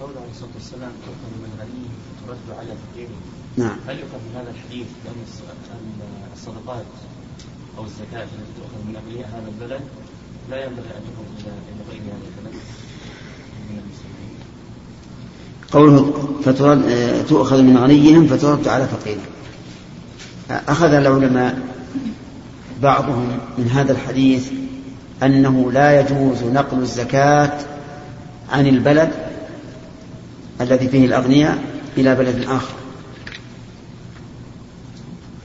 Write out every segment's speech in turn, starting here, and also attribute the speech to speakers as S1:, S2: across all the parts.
S1: قول عليه الصلاة والسلام تؤخذ من غنيه وترد على فقيره
S2: نعم.
S1: هل يؤخذ من هذا الحديث بان الصدقات أو الزكاة التي تؤخذ من أغنياء هذا البلد لا ينبغي أن تكون إلى غير هذا البلد؟ من المسلمين.
S2: قوله فترد آه، تؤخذ من غنيهم فترد على فقيرهم. أخذ العلماء بعضهم من هذا الحديث أنه لا يجوز نقل الزكاة عن البلد الذي فيه الأغنياء إلى بلد آخر.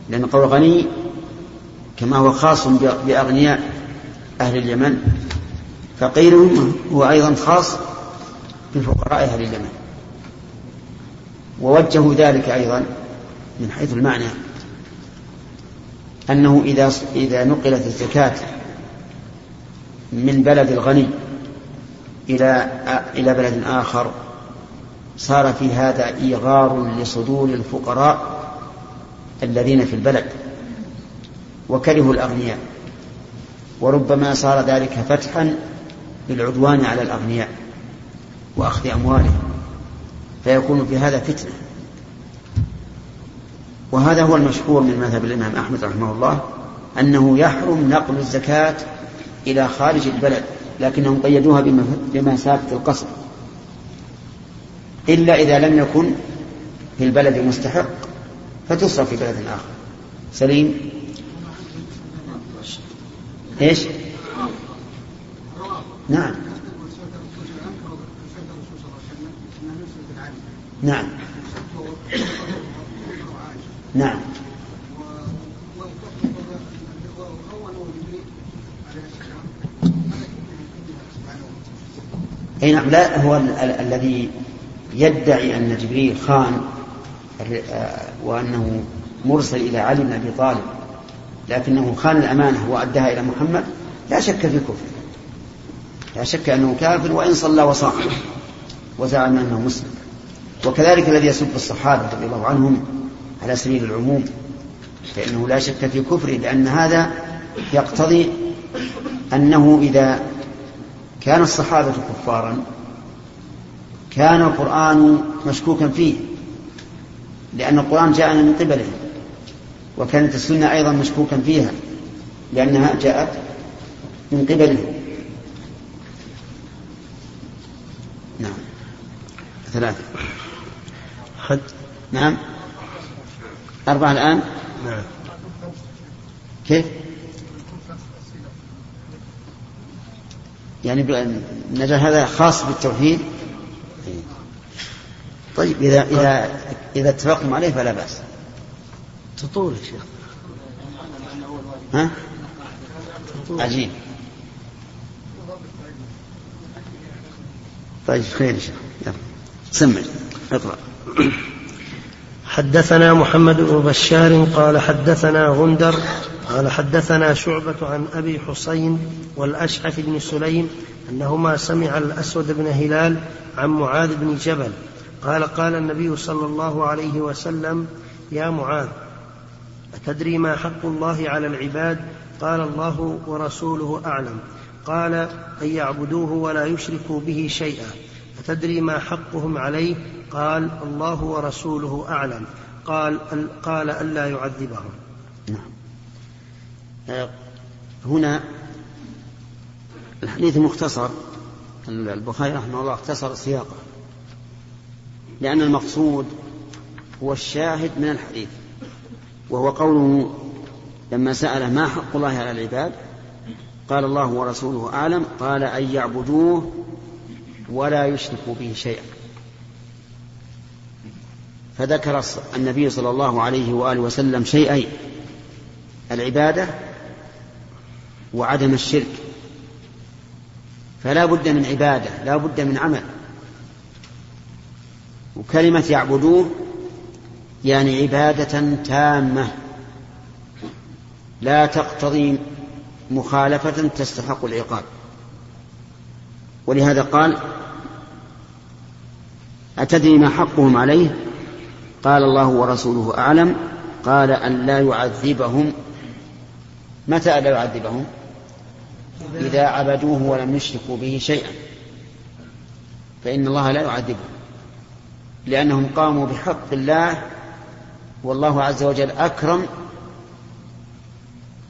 S2: لأن قول غني كما هو خاص بأغنياء أهل اليمن فقيرهم هو أيضا خاص بفقراء أهل اليمن. ووجهوا ذلك أيضا من حيث المعنى أنه إذا إذا نقلت الزكاة من بلد الغني إلى إلى بلد آخر صار في هذا إيغار لصدور الفقراء الذين في البلد وكرهوا الأغنياء. وربما صار ذلك فتحا للعدوان على الأغنياء وأخذ أموالهم. فيكون في هذا فتنة. وهذا هو المشهور من مذهب الإمام أحمد رحمه الله أنه يحرم نقل الزكاة إلى خارج البلد لكنهم قيدوها بمسافة القصر. إلا إذا لم يكن في البلد مستحق فتصرف في بلد آخر. سليم؟ إيش؟ نعم. نعم. نعم. أي نعم لا هو ال- ال- الذي يدعي أن جبريل خان وأنه مرسل إلى علي بن أبي طالب لكنه خان الأمانة واداها إلى محمد لا شك في كفره. لا شك أنه كافر وإن صلى وصام وزعم أنه مسلم. وكذلك الذي يسب الصحابة رضي الله عنهم على سبيل العموم فإنه لا شك في كفره لأن هذا يقتضي أنه إذا كان الصحابة كفارا كان القرآن مشكوكا فيه لأن القرآن جاءنا من قبلهم وكانت السنة أيضا مشكوكا فيها لأنها جاءت من قبلهم نعم. ثلاثة.
S3: حد
S2: نعم. أربعة الآن؟
S3: نعم.
S2: كيف؟ يعني نجعل هذا خاص بالتوحيد؟ طيب إذا إذا إذا اتفقتم عليه فلا بأس.
S3: تطول يا شيخ.
S2: ها؟
S3: تطول.
S2: عجيب. طيب خير يا شيخ. يلا. سمع. اقرأ.
S3: حدثنا محمد بن بشار قال حدثنا غندر قال حدثنا شعبة عن أبي حسين والأشعث بن سليم أنهما سمع الأسود بن هلال عن معاذ بن جبل قال قال النبي صلى الله عليه وسلم يا معاذ أتدري ما حق الله على العباد؟ قال الله ورسوله أعلم. قال أن يعبدوه ولا يشركوا به شيئا. أتدري ما حقهم عليه؟ قال الله ورسوله أعلم. قال قال ألا يعذبهم.
S2: نعم. آه، هنا الحديث مختصر. البخاري رحمه الله اختصر سياقه. لأن المقصود هو الشاهد من الحديث وهو قوله لما سأله ما حق الله على العباد؟ قال الله ورسوله أعلم قال أن يعبدوه ولا يشركوا به شيئا. فذكر النبي صلى الله عليه وآله وسلم شيئين العبادة وعدم الشرك. فلا بد من عبادة لا بد من عمل. وكلمة يعبدوه يعني عبادة تامة. لا تقتضي مخالفة تستحق العقاب. ولهذا قال أتدري ما حقهم عليه؟ قال الله ورسوله أعلم. قال أن لا يعذبهم. متى لا يعذبهم؟ إذا عبدوه ولم يشركوا به شيئا. فإن الله لا يعذبهم. لأنهم قاموا بحق الله والله عز وجل أكرم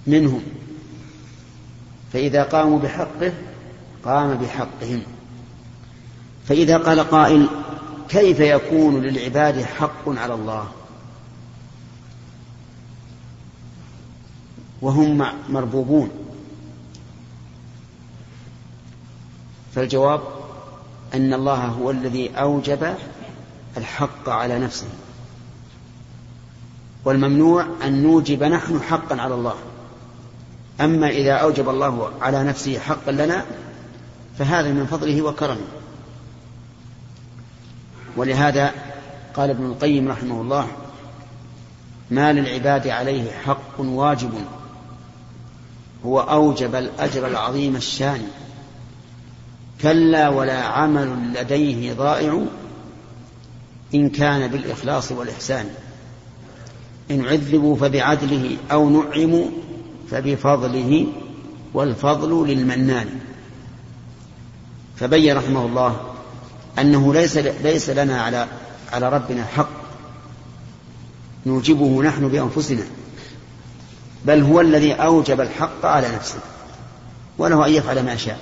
S2: منهم. فإذا قاموا بحقه قام بحقهم. فإذا قال قائل كيف يكون للعباد حق على الله؟ وهم مربوبون. فالجواب أن الله هو الذي أوجب الحق على نفسه. والممنوع أن نوجب نحن حقا على الله. أما إذا أوجب الله على نفسه حقا لنا فهذا من فضله وكرمه. ولهذا قال ابن القيم رحمه الله ما للعباد عليه حق واجب هو أوجب الأجر العظيم الشان. كلا ولا عمل لديه ضائع إن كان بالإخلاص والإحسان. إن عذبوا فبعدله أو نعموا فبفضله والفضل للمنان. فبين رحمه الله أنه ليس ليس لنا على على ربنا حق نوجبه نحن بأنفسنا بل هو الذي أوجب الحق على نفسه وله أن يفعل ما شاء.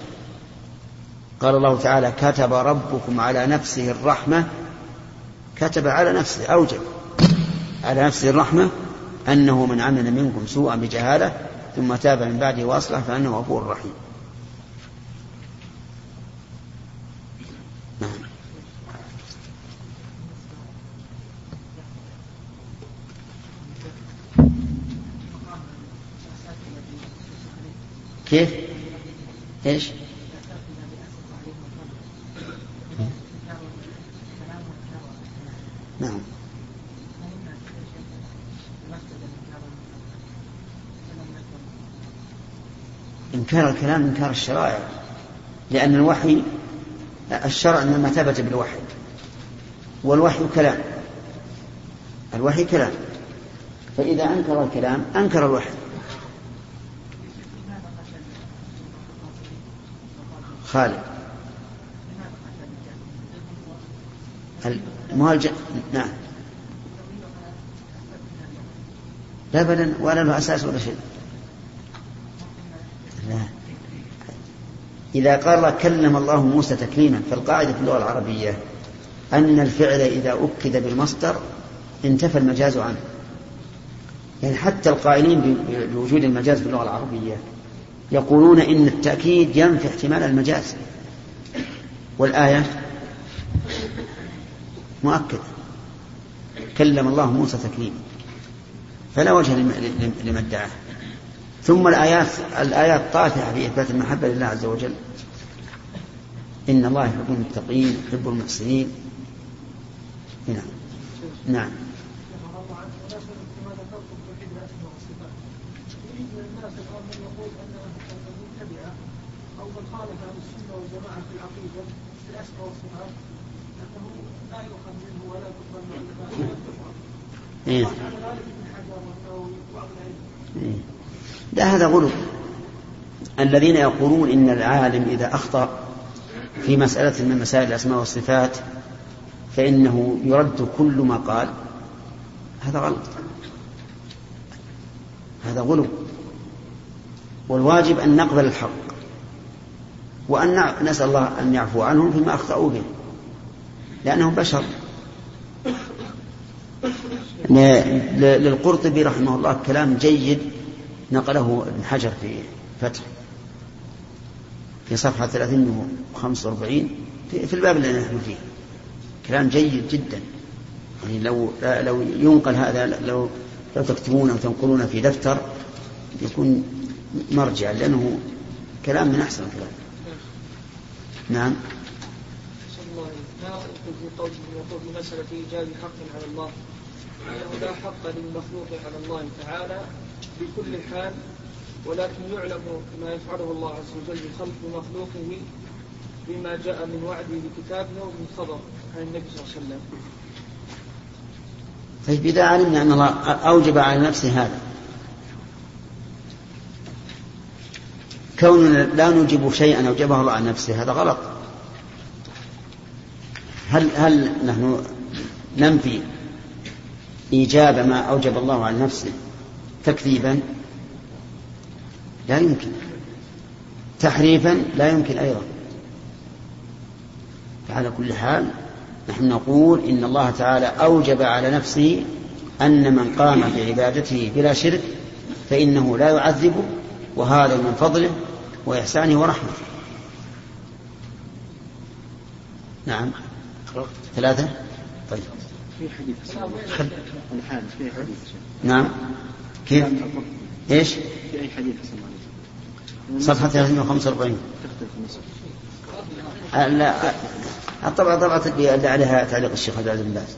S2: قال الله تعالى كتب ربكم على نفسه الرحمة كتب على نفسه أوجب على نفسه الرحمة أنه من عمل منكم سوءا بجهالة ثم تاب من بعده وأصلح فأنه غفور رحيم نعم كيف؟ إيش؟ نعم إنكار الكلام إنكار الشرائع لأن الوحي الشرع إنما ثبت بالوحي والوحي كلام الوحي كلام فإذا أنكر الكلام أنكر الوحي. خالد. المهلج نعم. لا بل ولا له أساس ولا شيء. إذا قال كلم الله موسى تكليما فالقاعدة في اللغة العربية أن الفعل إذا أكد بالمصدر انتفى المجاز عنه. يعني حتى القائلين بوجود المجاز في اللغة العربية يقولون إن التأكيد ينفي احتمال المجاز. والآية مؤكد كلم الله موسى تكليما. فلا وجه لما ادعاه ثم الآيات الآيات طافحة في إثبات المحبة لله عز وجل إن الله يحب المتقين يحب المحسنين نعم نعم إيه. إيه. لا هذا غلو. الذين يقولون إن العالم إذا أخطأ في مسألة من مسائل الأسماء والصفات فإنه يرد كل ما قال هذا غلط. هذا غلو. والواجب أن نقبل الحق وأن نسأل الله أن يعفو عنهم فيما أخطأوا به لأنهم بشر. للقرطبي رحمه الله كلام جيد نقله ابن حجر في فتح في صفحة 345 في الباب الذي نحن فيه. كلام جيد جدا. يعني لو لو ينقل هذا لو لو تكتبونه وتنقلونه في دفتر يكون مرجع لأنه كلام من أحسن الكلام. نعم.
S4: ما في قوله في مسألة إيجاد حق على الله. أنه لا حق للمخلوق على الله تعالى. بكل حال ولكن يعلم ما يفعله الله عز وجل بخلق مخلوقه بما جاء من وعده بكتابه ومن خبر عن النبي صلى الله عليه وسلم.
S2: طيب إذا علمنا أن الله أوجب على نفسه هذا كوننا لا نوجب شيئا أوجبه الله على نفسه هذا غلط هل هل نحن ننفي إيجاب ما أوجب الله عن نفسه تكذيبا لا يمكن. تحريفا لا يمكن أيضا. فعلى كل حال نحن نقول إن الله تعالى أوجب على نفسه أن من قام بعبادته بلا شرك فإنه لا يعذبه وهذا من فضله وإحسانه ورحمته. نعم. ثلاثة؟ طيب.
S5: في حديث في حديث
S2: نعم. كيف؟ إيش؟
S5: في أي حديث
S2: صفحة 345
S5: تختلف النسخ
S2: آه، لا الطبعة طبعة اللي عليها تعليق الشيخ عبد العزيز بن باز.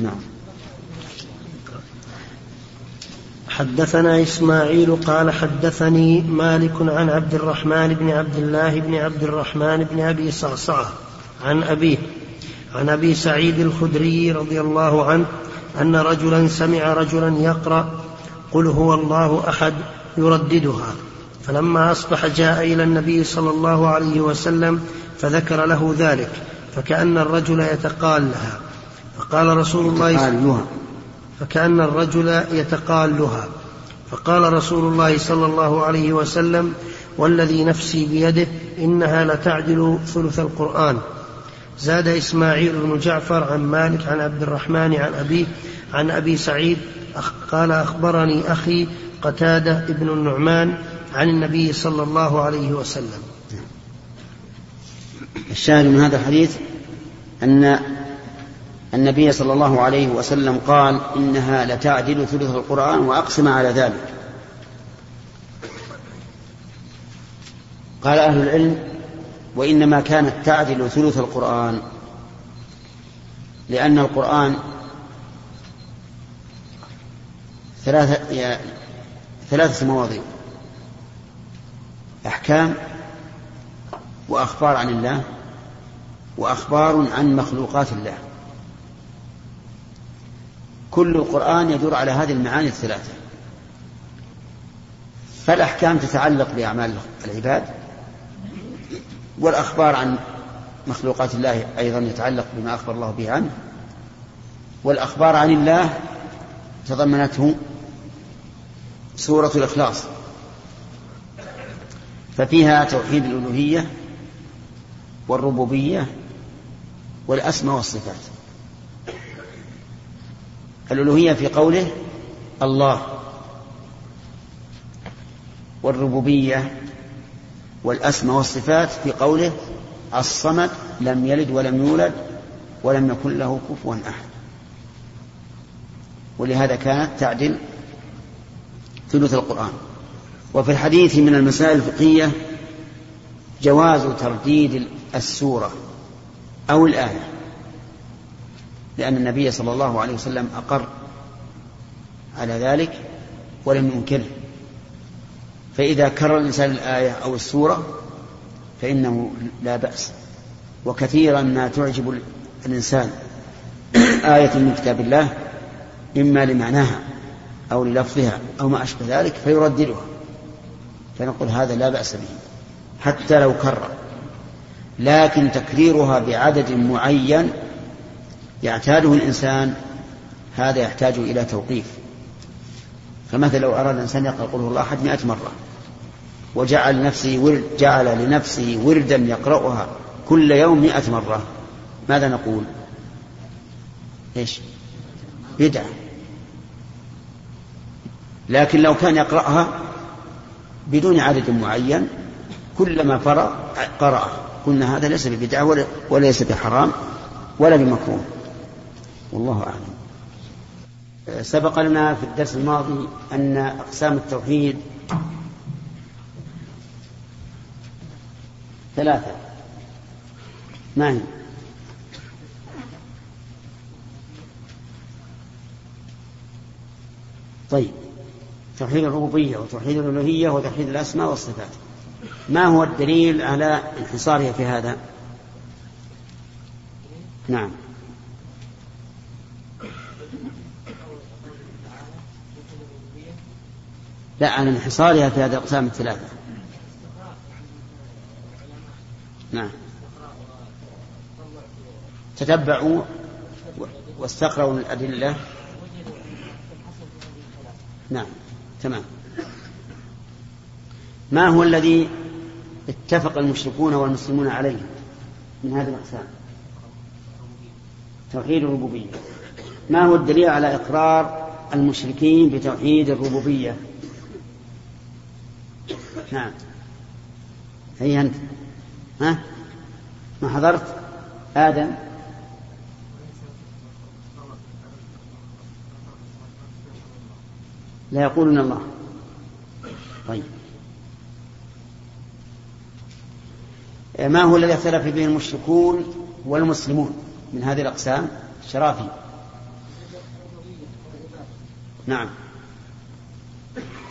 S2: نعم.
S3: حدثنا إسماعيل قال حدثني مالك عن عبد الرحمن بن عبد الله بن عبد الرحمن بن أبي صعصعة عن أبيه عن أبي سعيد الخدري رضي الله عنه أن رجلا سمع رجلا يقرأ قل هو الله أحد يرددها. فلما أصبح جاء إلى النبي صلى الله عليه وسلم فذكر له ذلك فكأن الرجل يتقال لها. فقال رسول الله فكأن الرجل يتقالها فقال رسول الله صلى الله عليه وسلم والذي نفسي بيده إنها لتعدل ثلث القرآن. زاد إسماعيل بن جعفر عن مالك عن عبد الرحمن عن أبيه عن أبي سعيد قال أخبرني أخي قتادة ابن النعمان عن النبي صلى الله عليه وسلم.
S2: الشاهد من هذا الحديث أن النبي صلى الله عليه وسلم قال إنها لتعدل ثلث القرآن وأقسم على ذلك. قال أهل العلم وإنما كانت تعدل ثلث القرآن لأن القرآن ثلاثة ثلاثة مواضيع أحكام وأخبار عن الله وأخبار عن مخلوقات الله. كل القرآن يدور على هذه المعاني الثلاثة. فالأحكام تتعلق بأعمال العباد والأخبار عن مخلوقات الله أيضا يتعلق بما أخبر الله به عنه. والأخبار عن الله تضمنته سورة الإخلاص. ففيها توحيد الألوهية والربوبية والأسماء والصفات. الألوهية في قوله الله والربوبية والأسماء والصفات في قوله الصمد لم يلد ولم يولد ولم يكن له كفوا أحد. ولهذا كانت تعدل ثلث القرآن. وفي الحديث من المسائل الفقهية جواز ترديد السورة أو الآية لأن النبي صلى الله عليه وسلم أقر على ذلك ولم ينكره. فإذا كرر الإنسان الآية أو السورة فإنه لا بأس. وكثيرا ما تعجب الإنسان آية من كتاب الله إما لمعناها أو للفظها أو ما أشبه ذلك فيرددها. فنقول هذا لا بأس به حتى لو كرر. لكن تكريرها بعدد معين يعتاده الإنسان هذا يحتاج إلى توقيف. فمثلا لو أراد الإنسان يقرأ قل هو الله أحد مئة مرة وجعل نفسه ورد جعل لنفسه وردا يقرأها كل يوم مئة مرة ماذا نقول؟ إيش؟ بدعة. لكن لو كان يقرأها بدون عدد معين كلما فرغ قرأ. قلنا هذا ليس ببدعة وليس بحرام ولا بمكروه. والله أعلم. سبق لنا في الدرس الماضي أن أقسام التوحيد ثلاثة. ما هي؟ طيب. توحيد الربوبية وتوحيد الألوهية وتوحيد الأسماء والصفات. ما هو الدليل على انحصارها في هذا؟ نعم. لا على انحصارها في هذه الأقسام الثلاثة. نعم. تتبعوا واستقروا الأدلة. نعم تمام. ما هو الذي اتفق المشركون والمسلمون عليه من هذه الأقسام؟ توحيد الربوبية. ما هو الدليل على إقرار المشركين بتوحيد الربوبية؟ نعم. هي أنت؟ ها؟ ما حضرت؟ آدم؟ لا يقولون الله. طيب. ما هو الذي اختلف به المشركون والمسلمون من هذه الأقسام؟ شرافي نعم.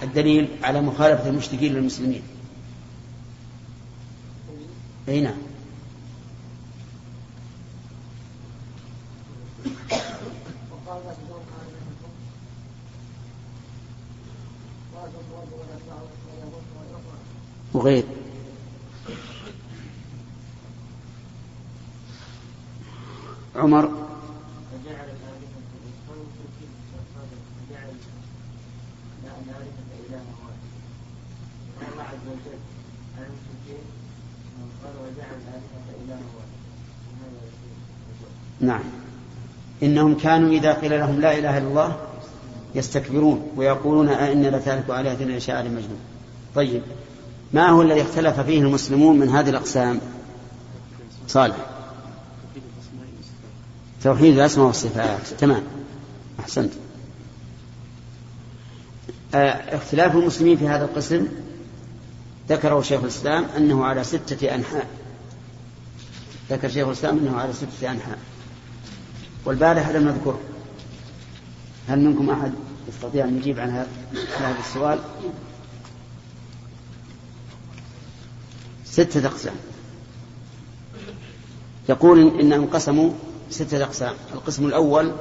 S2: الدليل على مخالفة المشركين للمسلمين. أي نعم. وغير عمر
S1: فجعل الآلهة فجعل الآلهة إلها واحد الله عز وجل على المشركين قال وجعل الآلهة إلها واحد
S2: نعم إنهم كانوا إذا قيل لهم لا إله إلا الله يستكبرون ويقولون أئنا لتارك آلهتنا لشاعر مجنون طيب ما هو الذي اختلف فيه المسلمون من هذه الأقسام؟ صالح. توحيد الأسماء والصفات. تمام. أحسنت. آه، اختلاف المسلمين في هذا القسم ذكره شيخ الإسلام أنه على ستة أنحاء. ذكر شيخ الإسلام أنه على ستة أنحاء. والبارح لم نذكره هل منكم أحد يستطيع أن يجيب عن هذا السؤال؟ ستة أقسام. يقول إنهم قسموا ستة أقسام. القسم الأول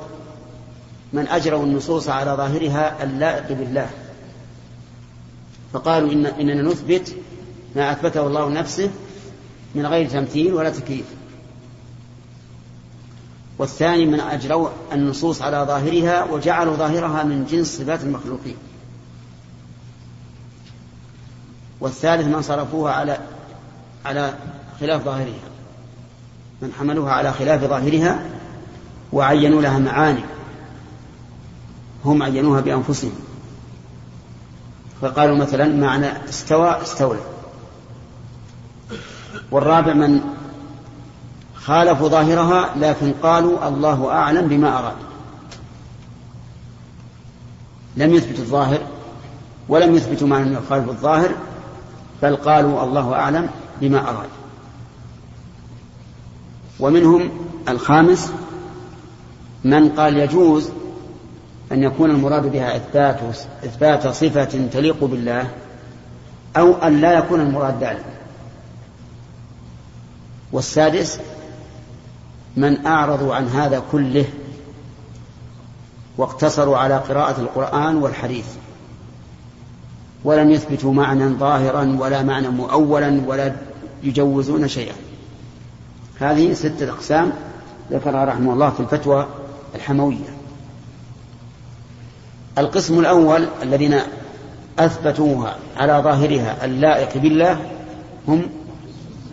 S2: من أجروا النصوص على ظاهرها اللائق بالله. فقالوا إن إننا نثبت ما أثبته الله نفسه من غير تمثيل ولا تكييف. والثاني من أجروا النصوص على ظاهرها وجعلوا ظاهرها من جنس صفات المخلوقين. والثالث من صرفوها على على خلاف ظاهرها. من حملوها على خلاف ظاهرها وعينوا لها معاني. هم عينوها بأنفسهم. فقالوا مثلا معنى استوى استولى. والرابع من خالفوا ظاهرها لكن قالوا الله أعلم بما أراد. لم يثبتوا الظاهر ولم يثبتوا معنى يخالف الظاهر بل قالوا الله أعلم بما أراد. ومنهم الخامس من قال يجوز أن يكون المراد بها إثبات إثبات صفة تليق بالله أو أن لا يكون المراد ذلك. والسادس من أعرضوا عن هذا كله واقتصروا على قراءة القرآن والحديث ولم يثبتوا معنى ظاهرا ولا معنى مؤولا ولا يجوزون شيئا. هذه ستة أقسام ذكرها رحمه الله في الفتوى الحموية. القسم الأول الذين أثبتوها على ظاهرها اللائق بالله هم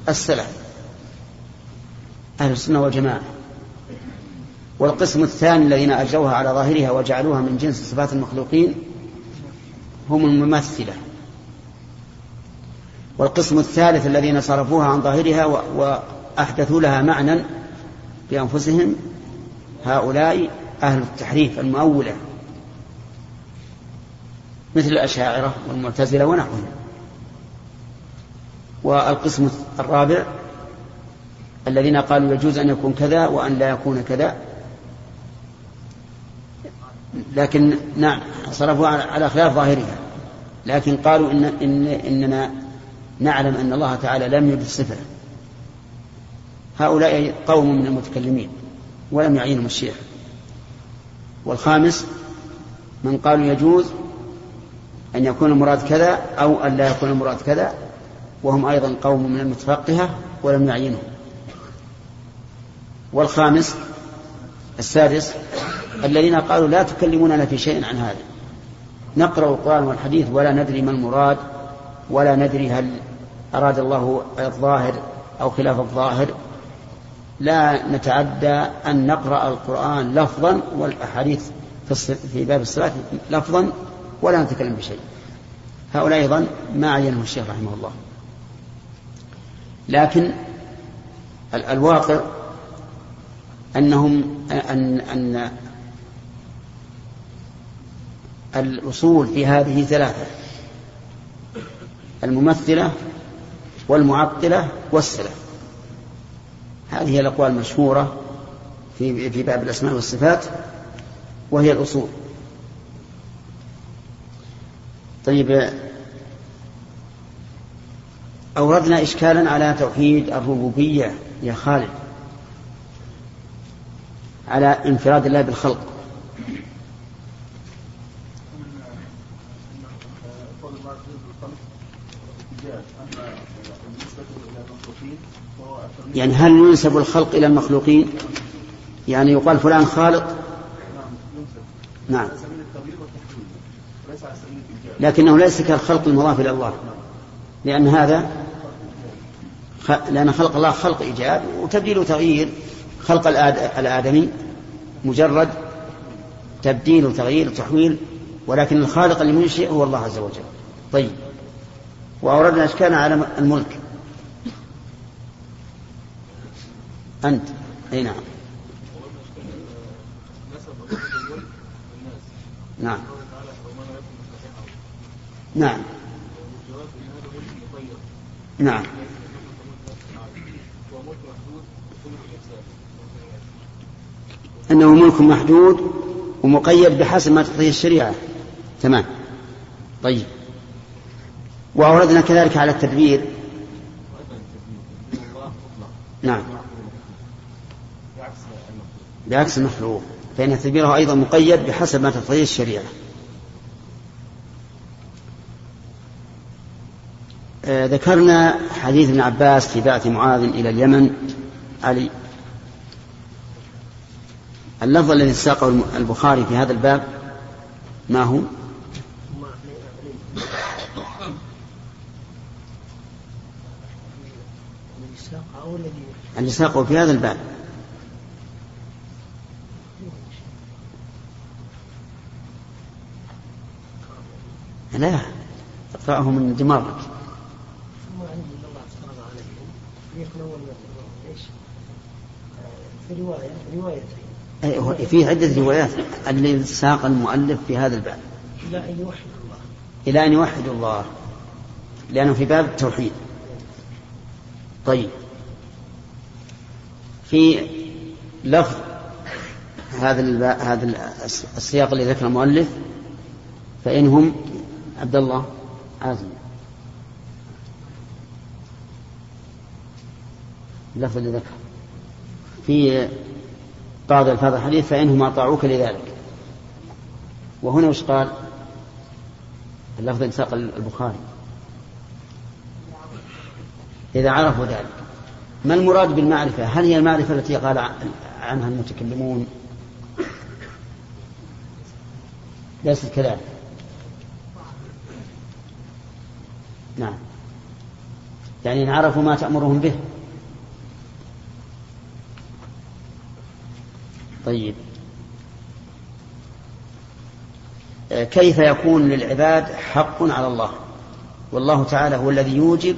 S2: السلف. أهل السنة والجماعة. والقسم الثاني الذين أجروها على ظاهرها وجعلوها من جنس صفات المخلوقين هم الممثلة. والقسم الثالث الذين صرفوها عن ظاهرها وأحدثوا لها معنى بأنفسهم هؤلاء أهل التحريف المؤولة. مثل الأشاعرة والمعتزلة ونحوهم. والقسم الرابع الذين قالوا يجوز أن يكون كذا وأن لا يكون كذا. لكن نعم صرفوا على خلاف ظاهرها. لكن قالوا إن, إن إننا نعلم أن الله تعالى لم يجد صفة. هؤلاء قوم من المتكلمين ولم يعينهم الشيخ. والخامس من قالوا يجوز أن يكون المراد كذا أو أن لا يكون المراد كذا وهم أيضا قوم من المتفقهة ولم يعينهم. والخامس السادس الذين قالوا لا تكلموننا في شيء عن هذا. نقرأ القرآن والحديث ولا ندري ما المراد ولا ندري هل أراد الله الظاهر أو خلاف الظاهر. لا نتعدى أن نقرأ القرآن لفظا والأحاديث في باب الصلاة لفظا ولا نتكلم بشيء هؤلاء أيضا ما عينه الشيخ رحمه الله. لكن الواقع أنهم أن أن الأصول في هذه ثلاثة الممثلة والمعطلة والسلف. هذه هي الأقوال المشهورة في في باب الأسماء والصفات وهي الأصول. طيب أوردنا إشكالا على توحيد الربوبية يا خالد. على انفراد الله بالخلق. يعني هل ينسب الخلق إلى المخلوقين؟ يعني يقال فلان خالق. نعم. لكنه ليس كالخلق المضاف إلى الله. لأن هذا لأن خلق الله خلق إيجاب وتبديل وتغيير. خلق الآدمي مجرد تبديل وتغيير وتحويل ولكن الخالق المنشئ هو الله عز وجل. طيب. وأوردنا أشكال على الملك. أنت. أي نعم. نعم. نعم. نعم. أنه ملك محدود ومقيد بحسب ما تقتضيه الشريعة. تمام. طيب. وأوردنا كذلك على التدبير. نعم. بعكس المخلوق فإن تدبيره أيضا مقيد بحسب ما تقتضيه الشريعة. آه ذكرنا حديث ابن عباس في بعث معاذ إلى اليمن. علي اللفظ الذي ساقه البخاري في هذا الباب ما هو؟ اللي ساقه في هذا الباب. لا اقرأه من دماغك. في رواية روايتين في عدة روايات اللي ساق المؤلف في هذا الباب.
S3: إلى أن يوحد الله.
S2: إلى أن يوحد الله. لأنه في باب التوحيد. طيب. في لفظ هذا هذا السياق الذي ذكر المؤلف فإنهم عبد الله عازم اللفظ اللي ذكر. في بعض الفاظ الحديث فإنهم أطاعوك لذلك. وهنا وش قال؟ اللفظ ساق البخاري. إذا عرفوا ذلك ما المراد بالمعرفة؟ هل هي المعرفة التي قال عنها المتكلمون؟ ليست كذلك نعم. يعني إن عرفوا ما تأمرهم به. طيب. كيف يكون للعباد حق على الله؟ والله تعالى هو الذي يوجب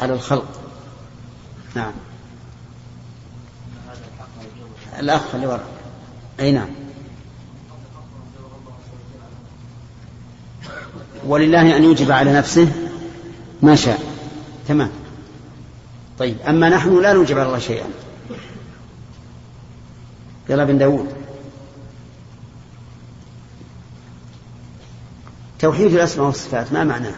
S2: على الخلق. نعم. الأخ اللي وراء أي نعم. ولله أن يوجب على نفسه ما شاء. تمام. طيب. أما نحن لا نوجب على الله شيئا. يلا بن داود. توحيد الأسماء والصفات ما معناه؟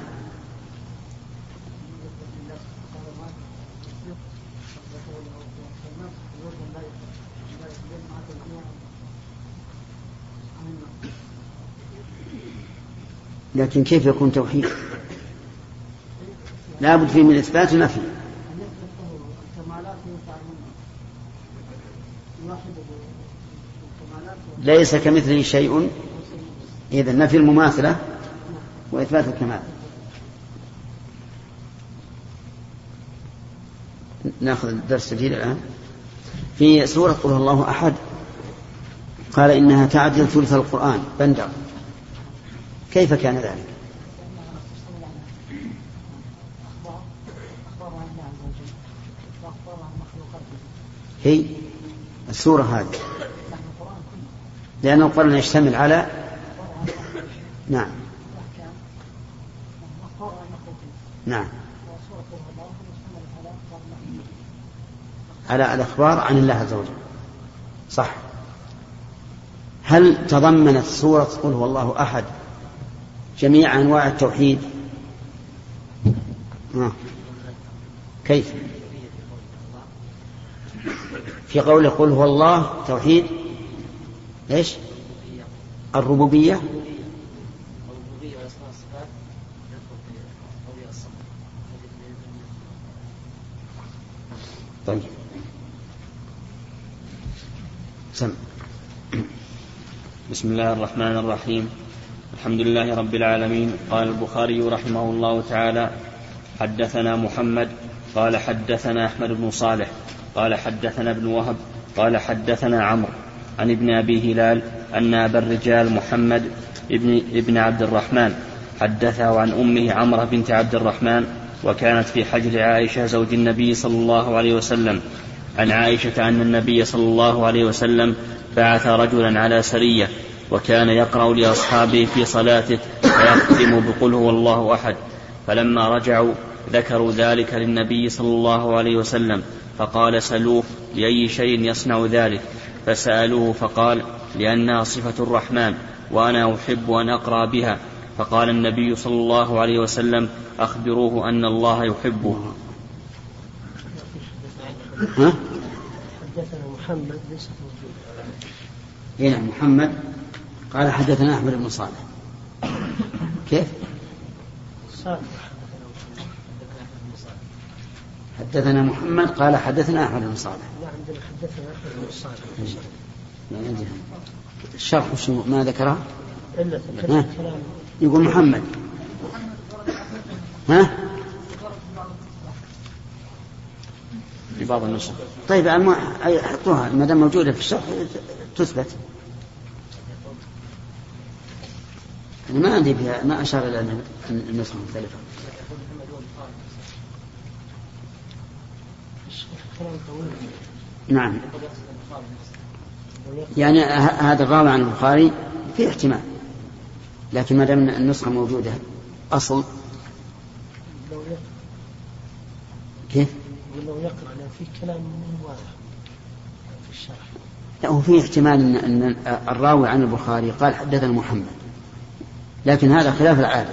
S2: لكن كيف يكون توحيد؟ لا بد فيه من إثبات النفي ليس كمثله شيء. إذا نفي المماثلة وإثبات الكمال. نأخذ الدرس الجديد الآن. في سورة قل الله أحد. قال إنها تعدل ثلث القرآن. بندر. كيف كان ذلك؟ هي السورة هذه. لأن القرآن يشتمل على نعم. نعم. على الأخبار عن الله عز وجل. صح. هل تضمنت سورة قل هو الله أحد جميع أنواع التوحيد؟ آه. كيف؟ في قوله قل هو الله توحيد إيش؟ الربوبية. طيب. سم.
S6: بسم الله الرحمن الرحيم. الحمد لله رب العالمين. قال البخاري رحمه الله تعالى حدثنا محمد قال حدثنا أحمد بن صالح قال حدثنا ابن وهب قال حدثنا عمرو. عن ابن أبي هلال أن أبا الرجال محمد ابن ابن عبد الرحمن حدثه عن أمه عمرة بنت عبد الرحمن وكانت في حجر عائشة زوج النبي صلى الله عليه وسلم. عن عائشة أن النبي صلى الله عليه وسلم بعث رجلا على سرية وكان يقرأ لأصحابه في صلاته فيختم بقل هو الله أحد. فلما رجعوا ذكروا ذلك للنبي صلى الله عليه وسلم فقال سلوه لأي شيء يصنع ذلك. فسألوه فقال لأنها صفة الرحمن وأنا أحب أن أقرأ بها. فقال النبي صلى الله عليه وسلم أخبروه أن الله يحبه.
S2: ها؟
S3: حدثنا محمد ليس
S2: نعم محمد قال حدثنا أحمد بن صالح. كيف؟
S3: صالح.
S2: حدثنا محمد قال حدثنا أحمد بن صالح.
S3: لا عندنا حدثنا احمد بن صالح
S2: عندنا الشرح وش ما ذكره؟ يقول محمد. ها؟
S6: في بعض النسخ.
S2: طيب حطوها. ما دام موجودة في الشرح تثبت. ما عندي ما أشار إلى أن النسخة مختلفة
S3: كلام طويل
S2: نعم. يعني هذا الراوي عن البخاري في احتمال لكن ما دام النسخة موجودة أصل. كيف؟
S3: يقرأ لأن في كلام واضح في الشرح
S2: لا هو في احتمال أن, الراوي عن البخاري قال حدثنا محمد لكن هذا خلاف العادة.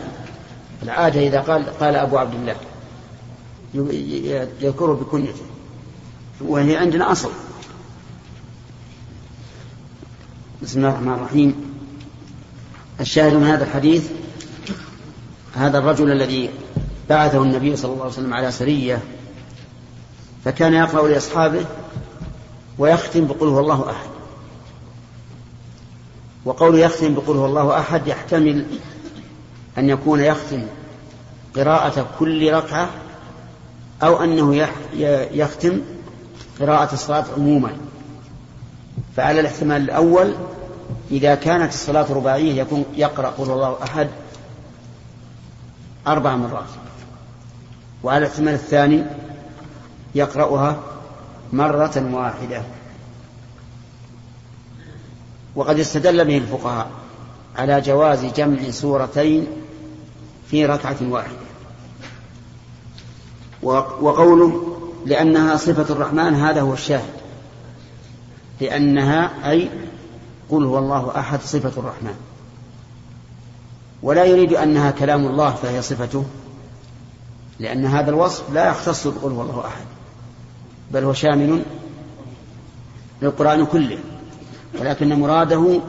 S2: العادة إذا قال قال أبو عبد الله يذكره بكنيته. وهي عندنا أصل. بسم الله الرحمن الرحيم. الشاهد من هذا الحديث هذا الرجل الذي بعثه النبي صلى الله عليه وسلم على سرية فكان يقرأ لأصحابه ويختم بقول هو الله أحد. وقول يختم بقول هو الله أحد يحتمل أن يكون يختم قراءة كل ركعة أو أنه يختم قراءة الصلاة عموما. فعلى الاحتمال الأول إذا كانت الصلاة رباعية يكون يقرأ هو الله أحد أربع مرات. وعلى الاحتمال الثاني يقرأها مرة واحدة. وقد استدل به الفقهاء على جواز جمع سورتين في ركعة واحدة. وقوله لأنها صفة الرحمن هذا هو الشاهد. لأنها أي قل هو الله أحد صفة الرحمن. ولا يريد أنها كلام الله فهي صفته لأن هذا الوصف لا يختص بقول هو الله أحد. بل هو شامل للقرآن كله. ولكن مراده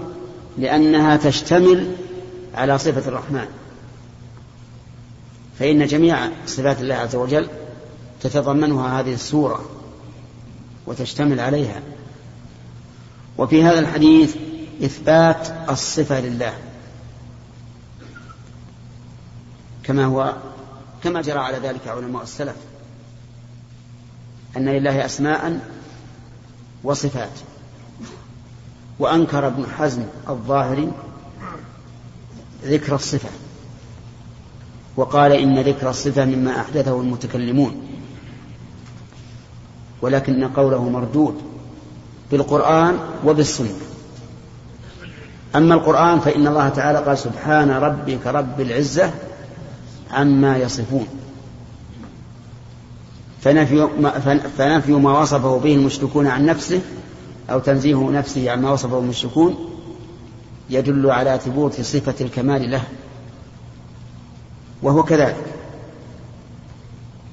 S2: لأنها تشتمل على صفة الرحمن. فإن جميع صفات الله عز وجل تتضمنها هذه السورة وتشتمل عليها. وفي هذا الحديث إثبات الصفة لله كما هو كما جرى على ذلك علماء السلف أن لله أسماء وصفات وأنكر ابن حزم الظاهري ذكر الصفة وقال إن ذكر الصفة مما أحدثه المتكلمون. ولكن قوله مردود بالقرآن وبالسنة. أما القرآن فإن الله تعالى قال سبحان ربك رب العزة عما يصفون. فنفي ما, فنفي ما وصفه به المشركون عن نفسه أو تنزيه نفسه عما وصفه المشركون يدل على ثبوت صفة الكمال له. وهو كذلك.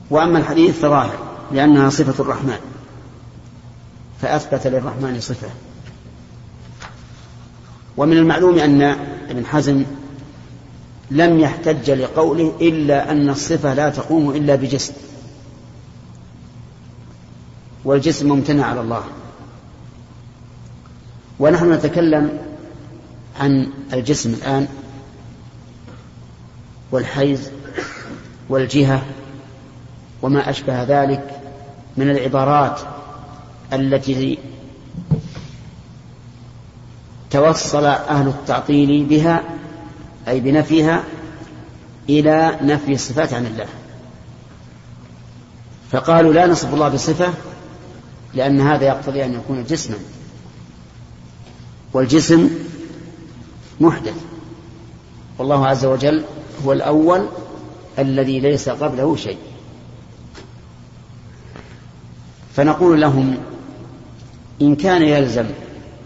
S2: وأما الحديث فظاهر. لأنها صفة الرحمن. فأثبت للرحمن صفة. ومن المعلوم أن ابن حزم لم يحتج لقوله إلا أن الصفة لا تقوم إلا بجسم. والجسم ممتنع على الله. ونحن نتكلم عن الجسم الآن والحيز والجهة وما أشبه ذلك من العبارات التي توصل أهل التعطيل بها أي بنفيها إلى نفي الصفات عن الله. فقالوا لا نصف الله بصفة لأن هذا يقتضي أن يكون جسما. والجسم محدث. والله عز وجل هو الأول الذي ليس قبله شيء. فنقول لهم إن كان يلزم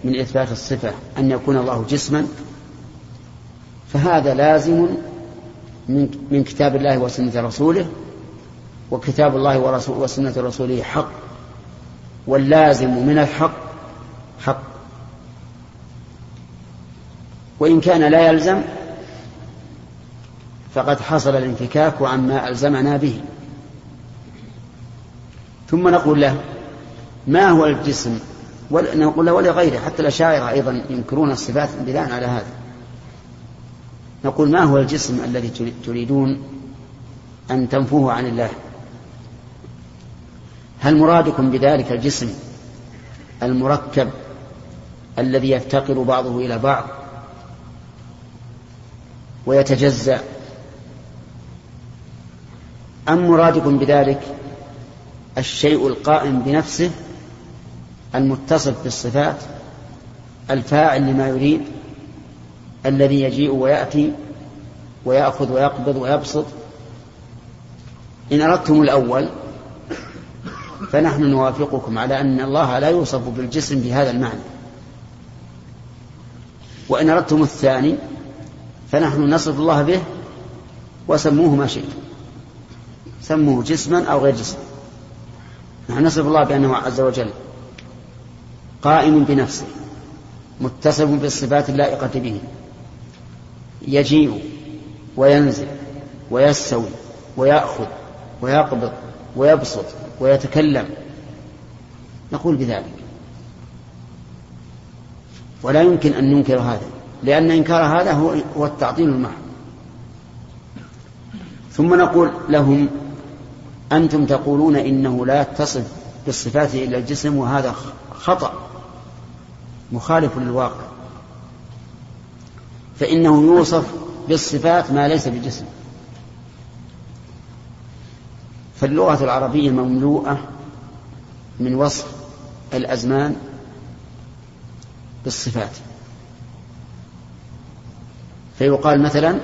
S2: من إثبات الصفة أن يكون الله جسما فهذا لازم من كتاب الله وسنة رسوله وكتاب الله وسنة رسوله حق واللازم من الحق حق. وإن كان لا يلزم فقد حصل الانفكاك عما ألزمنا به. ثم نقول له ما هو الجسم؟ نقول له ولغيره حتى الأشاعرة أيضا ينكرون الصفات بناء على هذا. نقول ما هو الجسم الذي تريدون أن تنفوه عن الله؟ هل مرادكم بذلك الجسم المركب الذي يفتقر بعضه إلى بعض ويتجزأ؟ أم مرادكم بذلك الشيء القائم بنفسه المتصف بالصفات الفاعل لما يريد الذي يجيء ويأتي ويأخذ ويقبض ويبسط. إن أردتم الأول فنحن نوافقكم على أن الله لا يوصف بالجسم بهذا المعنى. وإن أردتم الثاني فنحن نصف الله به وسموه ما شئتم سموه جسما أو غير جسم. نحن نصف الله بأنه عز وجل قائم بنفسه متصف بالصفات اللائقة به يجيء وينزل ويستوي ويأخذ ويقبض ويبسط ويتكلم. نقول بذلك. ولا يمكن أن ننكر هذا لأن إنكار هذا هو, التعطيل المحض ثم نقول لهم أنتم تقولون إنه لا تصف بالصفات إلا الجسم وهذا خطأ مخالف للواقع. فإنه يوصف بالصفات ما ليس بجسم فاللغة العربية مملوءة من وصف الأزمان بالصفات. فيقال مثلا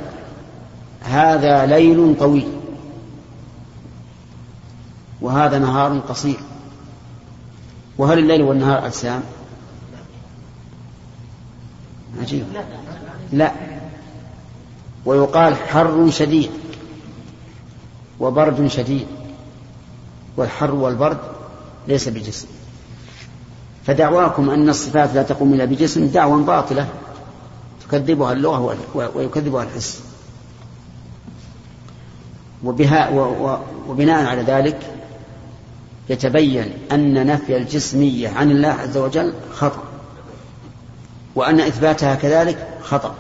S2: هذا ليل طويل. وهذا نهار قصير. وهل الليل والنهار أجسام؟ عجيب. لا. ويقال حر شديد وبرد شديد. والحر والبرد ليس بجسم. فدعواكم أن الصفات لا تقوم إلا بجسم دعوة باطلة تكذبها اللغة ويكذبها الحس. وبها وبناء على ذلك يتبين أن نفي الجسمية عن الله عز وجل خطأ وأن إثباتها كذلك خطأ.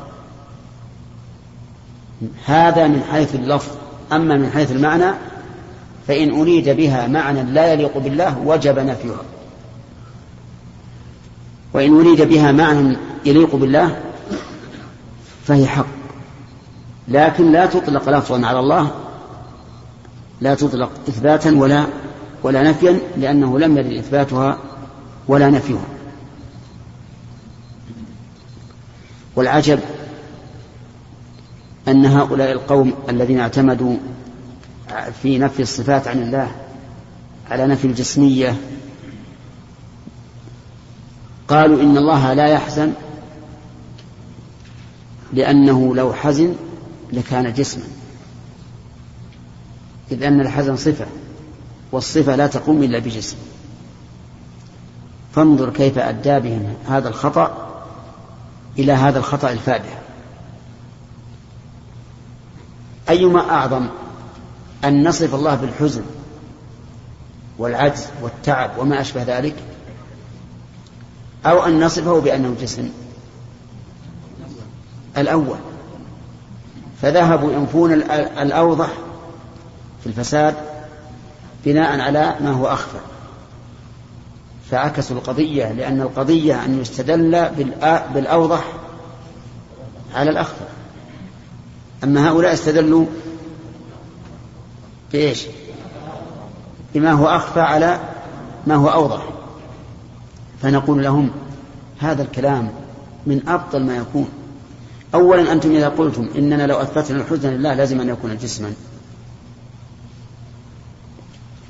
S2: هذا من حيث اللفظ. أما من حيث المعنى فإن أريد بها معنى لا يليق بالله وجب نفيها. وإن أريد بها معنى يليق بالله فهي حق. لكن لا تطلق لفظا على الله لا تطلق إثباتا ولا ولا نفيا لأنه لم يرد إثباتها ولا نفيها. والعجب أن هؤلاء القوم الذين اعتمدوا في نفي الصفات عن الله على نفي الجسمية قالوا إن الله لا يحزن لأنه لو حزن لكان جسما. إذ أن الحزن صفة. والصفة لا تقوم إلا بجسم. فانظر كيف أدى بهم هذا الخطأ إلى هذا الخطأ الفادح. أيما أعظم أن نصف الله بالحزن والعجز والتعب وما أشبه ذلك أو أن نصفه بأنه جسم. الأول فذهبوا ينفون الأوضح في الفساد بناء على ما هو أخفى. فعكسوا القضية لأن القضية أن يستدل بالأوضح على الأخفى. أما هؤلاء استدلوا بإيش؟ بما هو أخفى على ما هو أوضح. فنقول لهم هذا الكلام من أبطل ما يكون. أولا أنتم إذا قلتم إننا لو أثبتنا الحزن لله لازم أن يكون جسما.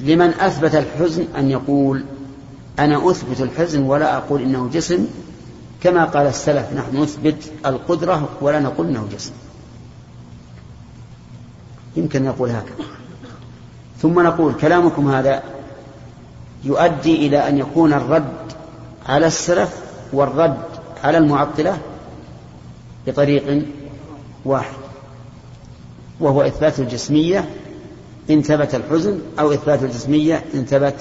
S2: لمن أثبت الحزن أن يقول أنا أثبت الحزن ولا أقول إنه جسم كما قال السلف نحن نثبت القدرة ولا نقول إنه جسم. يمكن نقول هكذا. ثم نقول كلامكم هذا يؤدي إلى أن يكون الرد على السلف والرد على المعطلة بطريق واحد وهو إثبات الجسمية إن ثبت الحزن أو إثبات الجسمية إن ثبت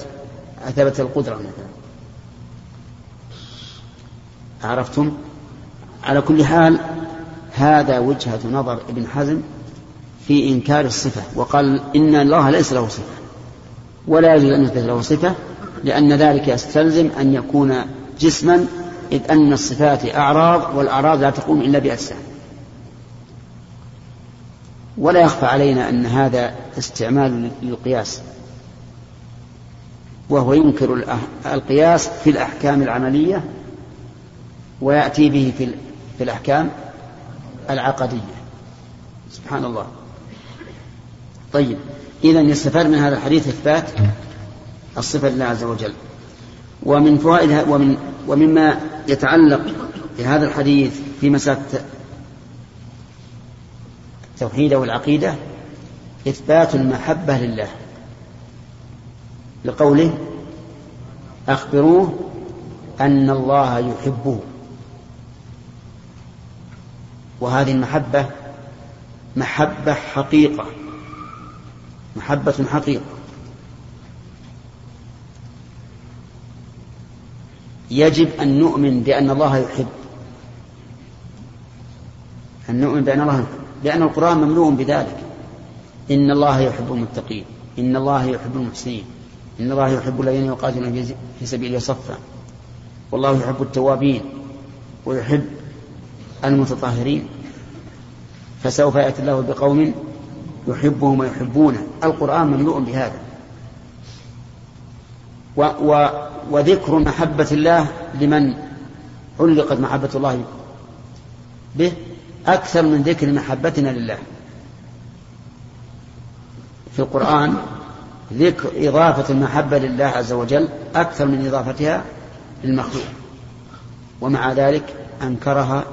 S2: ثبت القدرة مثلا. عرفتم؟ على كل حال هذا وجهة نظر ابن حزم في إنكار الصفة وقال إن الله ليس له صفة ولا يجوز أن يثبت له صفة لأن ذلك يستلزم أن يكون جسما إذ أن الصفات أعراض والأعراض لا تقوم إلا بأجسام. ولا يخفى علينا أن هذا استعمال للقياس وهو ينكر القياس في الأحكام العملية ويأتي به في الأحكام العقدية. سبحان الله. طيب إذا يستفاد من هذا الحديث إثبات الصفة لله عز وجل. ومن فوائدها ومن ومما يتعلق بهذا الحديث في مسألة التوحيد والعقيدة إثبات المحبة لله. لقوله أخبروه أن الله يحبه. وهذه المحبة محبة حقيقة محبة حقيقة. يجب أن نؤمن بأن الله يحب أن نؤمن بأن الله يحب. لأن القرآن مملوء بذلك. إن الله يحب المتقين إن الله يحب المحسنين إن الله يحب الذين يقاتلون في سبيله صفا. والله يحب التوابين ويحب المتطهرين. فسوف يأتي الله بقوم يحبهم ويحبونه. القرآن مملوء بهذا. و و وذكر محبة الله لمن علقت محبة الله به. أكثر من ذكر محبتنا لله. في القرآن ذكر إضافة المحبة لله عز وجل أكثر من إضافتها للمخلوق. ومع ذلك أنكرها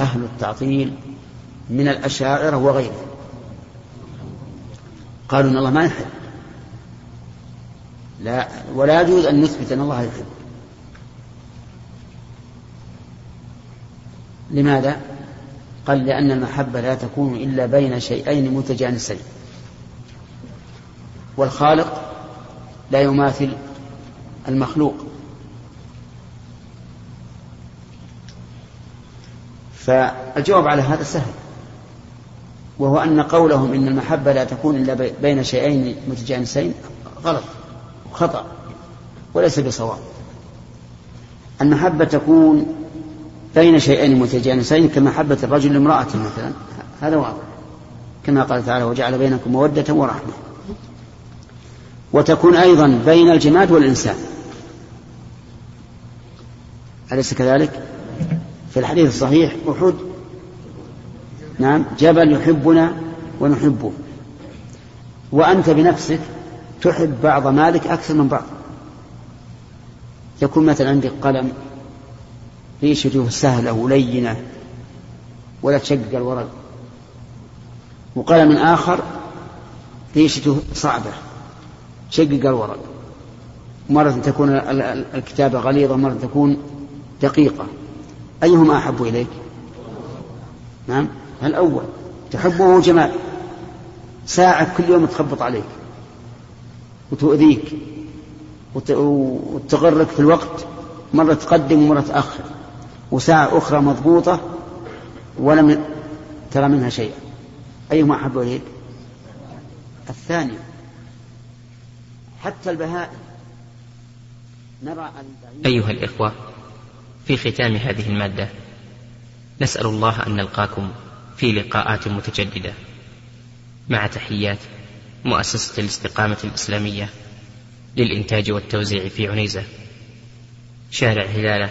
S2: أهل التعطيل من الأشاعرة وغيرهم. قالوا إن الله ما يحب. لا ولا يجوز أن نثبت أن الله يحب. لماذا؟ قال لأن المحبة لا تكون إلا بين شيئين متجانسين. والخالق لا يماثل المخلوق. فالجواب على هذا سهل. وهو أن قولهم إن المحبة لا تكون إلا بين شيئين متجانسين غلط خطأ وليس بصواب. المحبة تكون بين شيئين متجانسين كمحبة الرجل لامرأته مثلا. هذا واضح. كما قال تعالى وجعل بينكم مودة ورحمة. وتكون أيضا بين الجماد والإنسان. أليس كذلك؟ في الحديث الصحيح أحد. نعم جبل يحبنا ونحبه. وأنت بنفسك تحب بعض مالك أكثر من بعض. يكون مثلا عندك قلم ريشته سهلة ولينة ولا تشقق الورق. وقلم آخر ريشته صعبة؟ شقق الورق. مرة تكون الكتابة غليظة مرة تكون دقيقة. أيهما أحب إليك؟ نعم. الأول تحبه جمال. ساعة كل يوم تخبط عليك. وتؤذيك. وتغرك في الوقت. مرة تقدم ومرة تأخر. وساعة أخرى مضبوطة ولم ترى منها شيئا. أيهما أحب إليك؟ الثاني حتى البهائم.
S7: نرى أيها الإخوة في ختام هذه المادة نسأل الله أن نلقاكم في لقاءات متجددة. مع تحيات مؤسسة الاستقامة الإسلامية للإنتاج والتوزيع في عنيزة. شارع هلالة